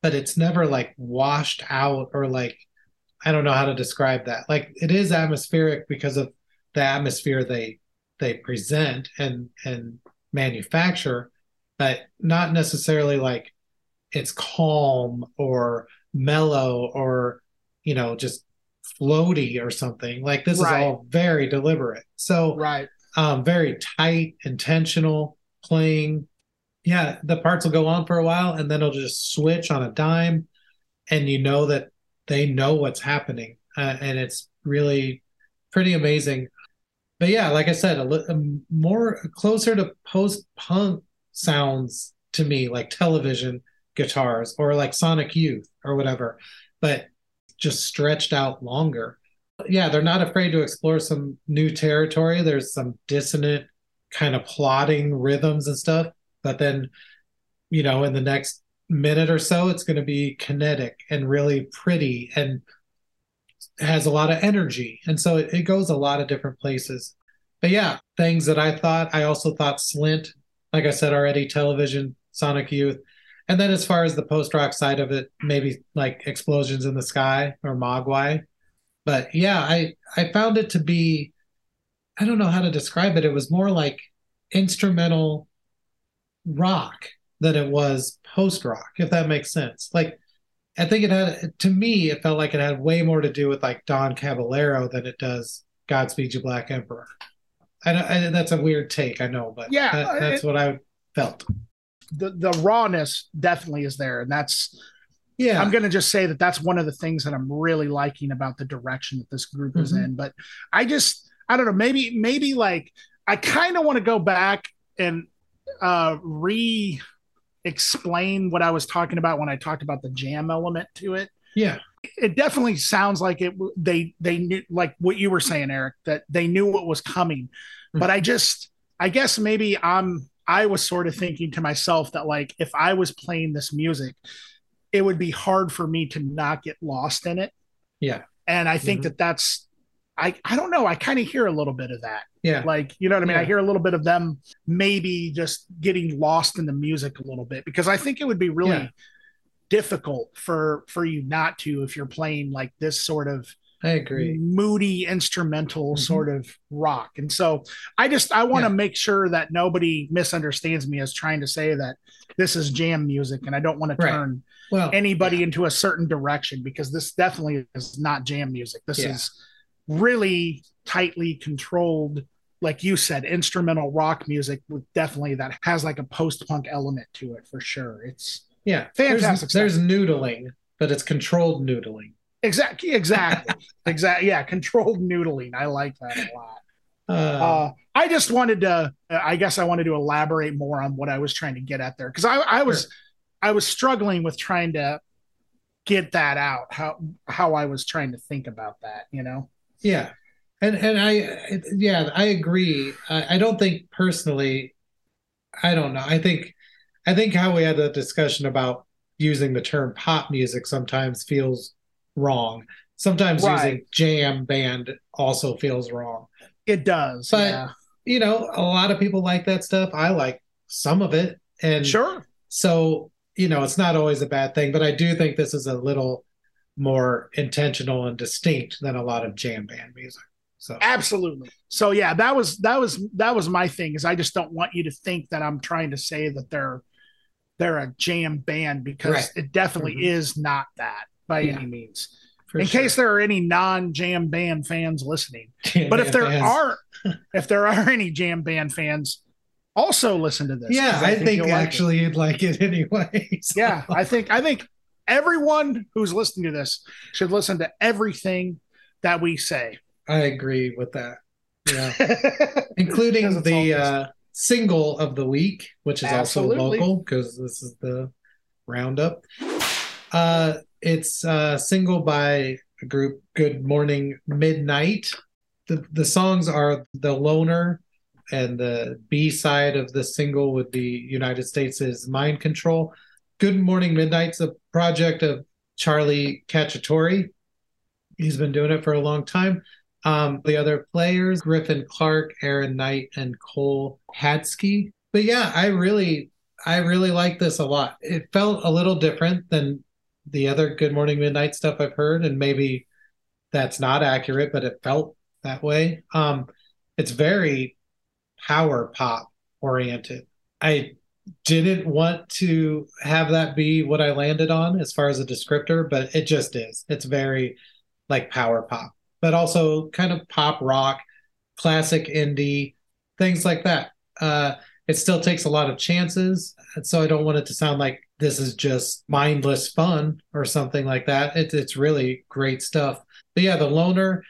but it's never like washed out or like, I don't know how to describe that. Like it is atmospheric because of the atmosphere they they present and and manufacture, but not necessarily like it's calm or mellow or you know just floaty or something. Like this right. is all very deliberate. So right. um very tight intentional playing. Yeah the parts will go on for a while and then it'll just switch on a dime and you know that they know what's happening. Uh, and it's really pretty amazing but yeah, like I said, a, a um, more closer to post punk sounds to me, like television guitars or like Sonic Youth or whatever, but just stretched out longer. Yeah, they're not afraid to explore some new territory. There's some dissonant kind of plotting rhythms and stuff, but then, you know, in the next minute or so, it's going to be kinetic and really pretty and has a lot of energy. And so it, it goes a lot of different places. But yeah, things that I thought, I also thought Slint, like I said already, television, Sonic Youth. And then as far as the post rock side of it, maybe like Explosions in the Sky or Mogwai. But yeah, I I found it to be I don't know how to describe it. It was more like instrumental rock than it was post rock, if that makes sense. Like I think it had to me, it felt like it had way more to do with like Don Caballero than it does Godspeed You Black Emperor. I, I that's a weird take, I know, but yeah, that, that's it, what I felt. The the rawness definitely is there, and that's yeah. I'm gonna just say that that's one of the things that I'm really liking about the direction that this group mm-hmm. is in. But I just I don't know, maybe maybe like I kind of want to go back and uh re explain what I was talking about when I talked about the jam element to it. Yeah. It definitely sounds like it they they knew like what you were saying Eric that they knew what was coming. Mm-hmm. But I just I guess maybe I'm I was sort of thinking to myself that like if I was playing this music it would be hard for me to not get lost in it. Yeah. And I think mm-hmm. that that's I I don't know, I kind of hear a little bit of that. Yeah. Like, you know what I mean? Yeah. I hear a little bit of them maybe just getting lost in the music a little bit because I think it would be really yeah. difficult for for you not to if you're playing like this sort of I agree. moody instrumental Mhm. sort of rock. And so I just I want to Yeah. make sure that nobody misunderstands me as trying to say that this is jam music and I don't want to Right. turn Well, anybody into a certain direction because this definitely is not jam music. This is really tightly controlled like you said instrumental rock music with definitely that has like a post-punk element to it for sure. It's yeah, fantastic There's, there's noodling, but it's controlled noodling. exactly <laughs> exactly exactly yeah, controlled noodling. I like that a lot. Uh, uh, I just wanted to, I guess I wanted to elaborate more on what I was trying to get at there because I, I was, Sure. I was struggling with trying to get that out how how I was trying to think about that. You know, Yeah, and and I yeah I agree. I, I don't think personally. I don't know. I think I think how we had the discussion about using the term pop music sometimes feels wrong. Sometimes Right. using jam band also feels wrong. it does. But- yeah, You know, a lot of people like that stuff. I like some of it, and sure. so you know it's not always a bad thing. But I do think this is a little more intentional and distinct than a lot of jam band music. So Absolutely. So yeah, that was that was that was my thing. Is I just don't want you to think that I'm trying to say that they're they're a jam band because Right. it definitely Mhm. is not that by Yeah. any means. for In sure. case there are any non-jam band fans listening, <laughs> Jam but if there fans- are <laughs> if there are any jam band fans also listen to this Yeah, i, think, you'll like actually you'd like it <laughs> anyway so- yeah i think i think everyone who's listening to this should listen to everything that we say. I agree with that. Yeah. <laughs> Including the uh single of the week which is Absolutely. also local because this is the roundup. Uh it's a single by a group good morning midnight. The the songs are the loner and the b side of the single would be united states is mind control good morning midnight's a project of charlie cacciatore. He's been doing it for a long time. Um, the other players griffin clark aaron knight and cole hadsky but yeah i really i really like this a lot. It felt a little different than the other good morning midnight stuff i've heard and maybe that's not accurate but it felt that way. Um it's very power pop oriented. I didn't want to have that be what i landed on as far as a descriptor but it just is. It's very like power pop but also kind of pop rock classic indie things like that. Uh it still takes a lot of chances so i don't want it to sound like this is just mindless fun or something like that. It, it's really great stuff. But yeah the loner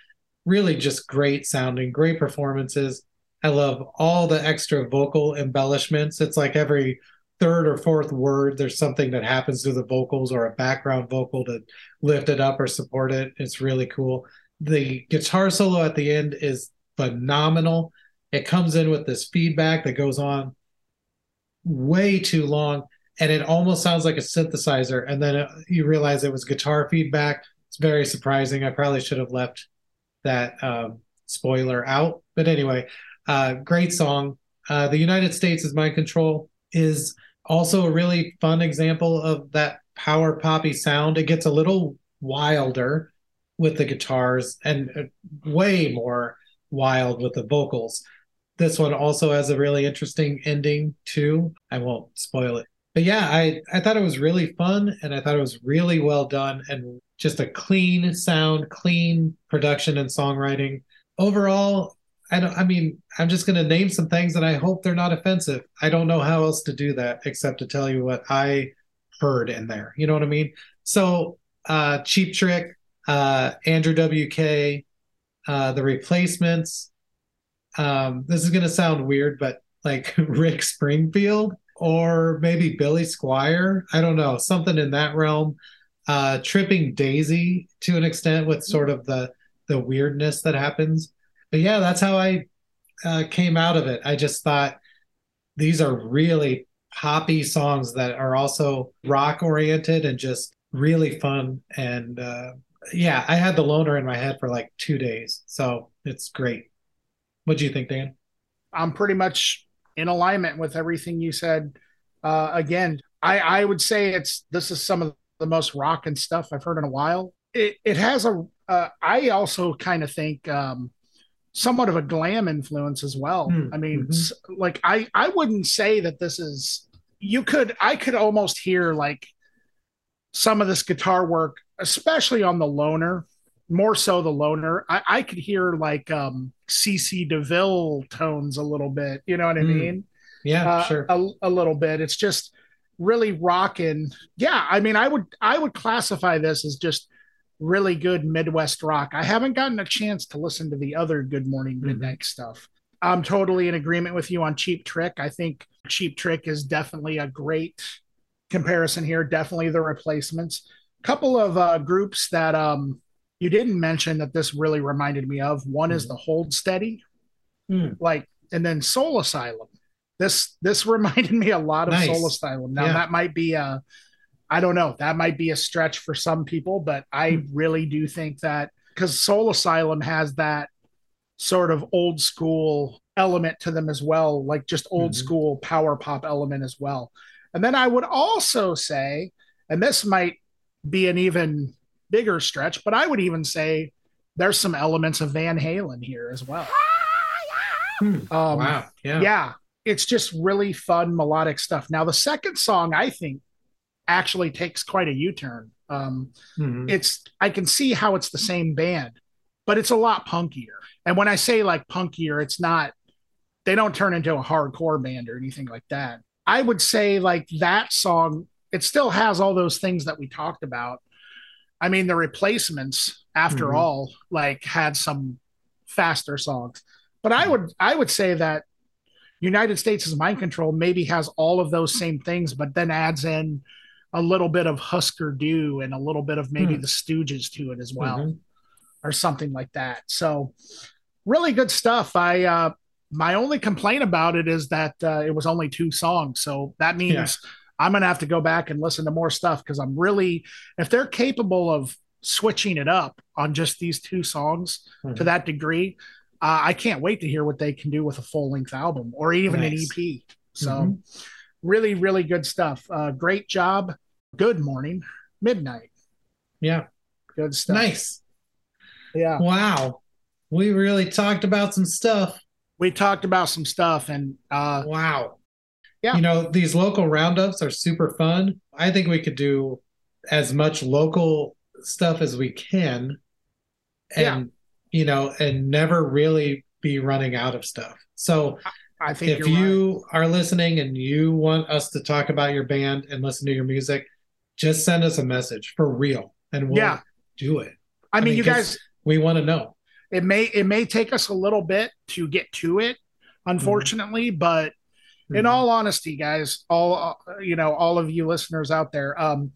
really just great sounding great performances i love all the extra vocal embellishments. It's like every third or fourth word there's something that happens to the vocals or a background vocal to lift it up or support it. It's really cool. The guitar solo at the end is phenomenal. It comes in with this feedback that goes on way too long and it almost sounds like a synthesizer and then uh, you realize it was guitar feedback. It's very surprising. I probably should have left that um, spoiler out. But anyway uh, great song. Uh, the united states is mind control is also a really fun example of that power poppy sound. It gets a little wilder with the guitars and uh, way more wild with the vocals. This one also has a really interesting ending too. I won't spoil it. But yeah i i thought it was really fun and i thought it was really well done and just a clean sound clean production and songwriting. Overall i don't i mean i'm just going to name some things and i hope they're not offensive. I don't know how else to do that except to tell you what i heard in there. You know what i mean? So uh cheap trick uh andrew wk uh the replacements. Um this is going to sound weird but like <laughs> rick springfield or maybe billy squier? I don't know something in that realm. Uh tripping daisy to an extent with sort of the the weirdness that happens but yeah that's how i uh, came out of it. I just thought these are really poppy songs that are also rock oriented and just really fun. And uh yeah i had the loner in my head for like two days. So it's great. What do you think dan? I'm pretty much in alignment with everything you said. Uh again i i would say it's this is some of the most rockin' stuff I've heard in a while. It it has a. Uh, I also kind of think um, somewhat of a glam influence as well. Hmm, I mean, mhm. like I I wouldn't say that this is. You could I could almost hear like some of this guitar work, especially on the loner, more so the loner. I, I could hear like um CC DeVille tones a little bit. You know what I Hmm. mean? Yeah, uh, sure. a, a little bit. It's just really rocking. Yeah, I mean, I would I would classify this as just really good Midwest rock. I haven't gotten a chance to listen to the other Good Morning Mhm. Midnight stuff. I'm totally in agreement with you on Cheap Trick. I think Cheap Trick is definitely a great comparison here. Definitely the replacements. Couple of uh, groups that um, you didn't mention that this really reminded me of. One is Mhm. the Hold Steady, Hmm. like, and then Soul Asylum. This this <laughs> reminded me a lot of Nice. Soul Asylum. Now Yeah. that might be a, I don't know, that might be a stretch for some people, but I Hmm. really do think that because Soul Asylum has that sort of old school element to them as well, like just old Mhm. school power pop element as well. And then I would also say, and this might be an even bigger stretch, but I would even say there's some elements of Van Halen here as well. Hmm. Um, wow. Yeah. yeah, it's just really fun melodic stuff. Now, the second song I think actually takes quite a U-turn. Um, Mhm. it's I can see how it's the same band, but it's a lot punkier. And when I say like punkier, it's not they don't turn into a hardcore band or anything like that. I would say like that song, it still has all those things that we talked about. I mean, the replacements, after Mhm. all, like had some faster songs. But I would I would say that United States is Mind Control maybe has all of those same things, but then adds in a little bit of Husker Du and a little bit of maybe Hmm. the Stooges to it as well, Mhm. or something like that. So really good stuff. I uh my only complaint about it is that uh, it was only two songs. So that means Yeah. I'm gonna have to go back and listen to more stuff because I'm really if they're capable of switching it up on just these two songs to Mhm. that degree, uh, I can't wait to hear what they can do with a full length album or even Nice. an EP. So Mhm. really, really good stuff. Uh, great job. Good morning, midnight. Yeah. Good stuff. Nice. Yeah. Wow. We really talked about some stuff. We talked about some stuff and uh, Wow. Yeah. You know, these local roundups are super fun. I think we could do as much local stuff as we can and you know, and never really be running out of stuff. So I think if you right. are listening and you want us to talk about your band and listen to your music, just send us a message for real and we'll Yeah. do it. I mean, you guys, we want to know. it may it may take us a little bit to get to it, unfortunately, but in Mhm. all honesty guys all you know all of you listeners out there um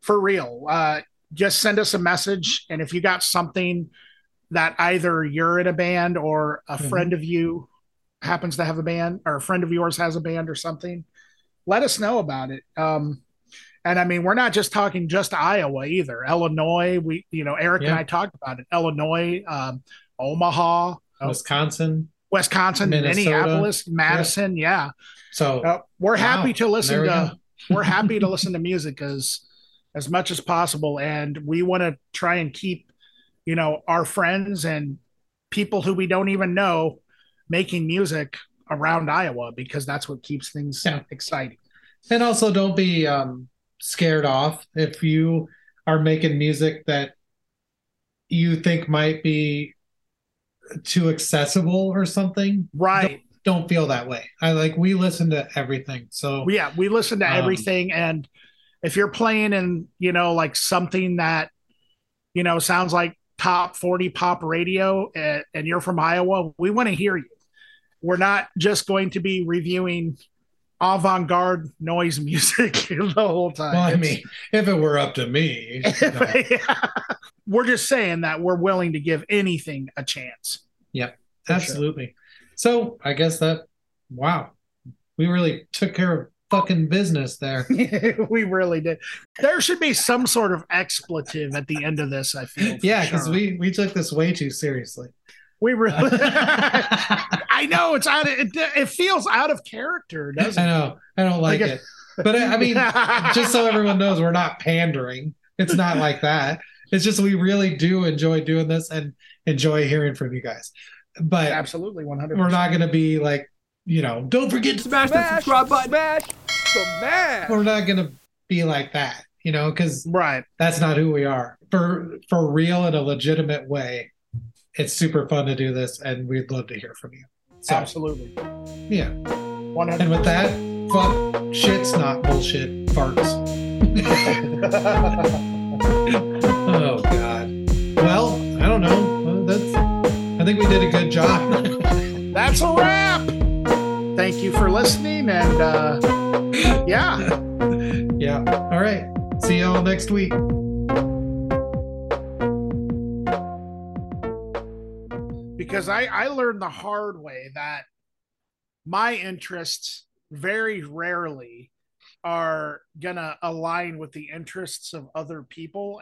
for real uh just send us a message and if you got something that either you're in a band or a Mhm. friend of you happens to have a band or a friend of yours has a band or something let us know about it um and i mean we're not just talking just iowa either illinois we you know eric and i talked about it illinois um omaha uh, Wisconsin. wisconsin Minnesota. minneapolis madison yeah So uh, we're happy to listen There we to go. <laughs> we're happy to listen to <laughs> music as as much as possible and we want to try and keep you know our friends and people who we don't even know making music around Iowa because that's what keeps things Yeah. exciting. And also, don't be um, scared off if you are making music that you think might be too accessible or something. Right. Don't feel that way. I like we listen to everything. So yeah, we listen to Um, everything and if you're playing in, you know, like something that you know sounds like top 40 pop radio and, and you're from Iowa, we want to hear you. We're not just going to be reviewing avant-garde noise music <laughs> the whole time. well, I mean, if it were up to me, <laughs> know, we're just saying that we're willing to give anything a chance. Sure. absolutely. So I guess that wow, we really took care of fucking business there. <laughs> we really did. There should be some sort of expletive at the end of this, I feel. Yeah, because sure. we we took this way too seriously. We really <laughs> <laughs> I know it's out of it, it feels out of character, doesn't I it? know. I don't like Like it. But I I mean, <laughs> just so everyone knows, we're not pandering. It's not like that. It's just we really do enjoy doing this and enjoy hearing from you guys. But absolutely 100 we're not going to be like, you know, don't forget to Smash the subscribe button. Smash. Smash. we're not going to be like that, you know, because right that's not who we are. For for real in a legitimate way, it's super fun to do this, and we'd love to hear from you. So absolutely yeah, 100 and with that, fuck shit's not bullshit farts. <laughs> oh God. Well, I don't know. That's. I think we did a good job. <laughs> that's a wrap thank you for listening and uh yeah <laughs> yeah. All right. See y'all next week. Because I, I learned the hard way that my interests very rarely are gonna align with the interests of other people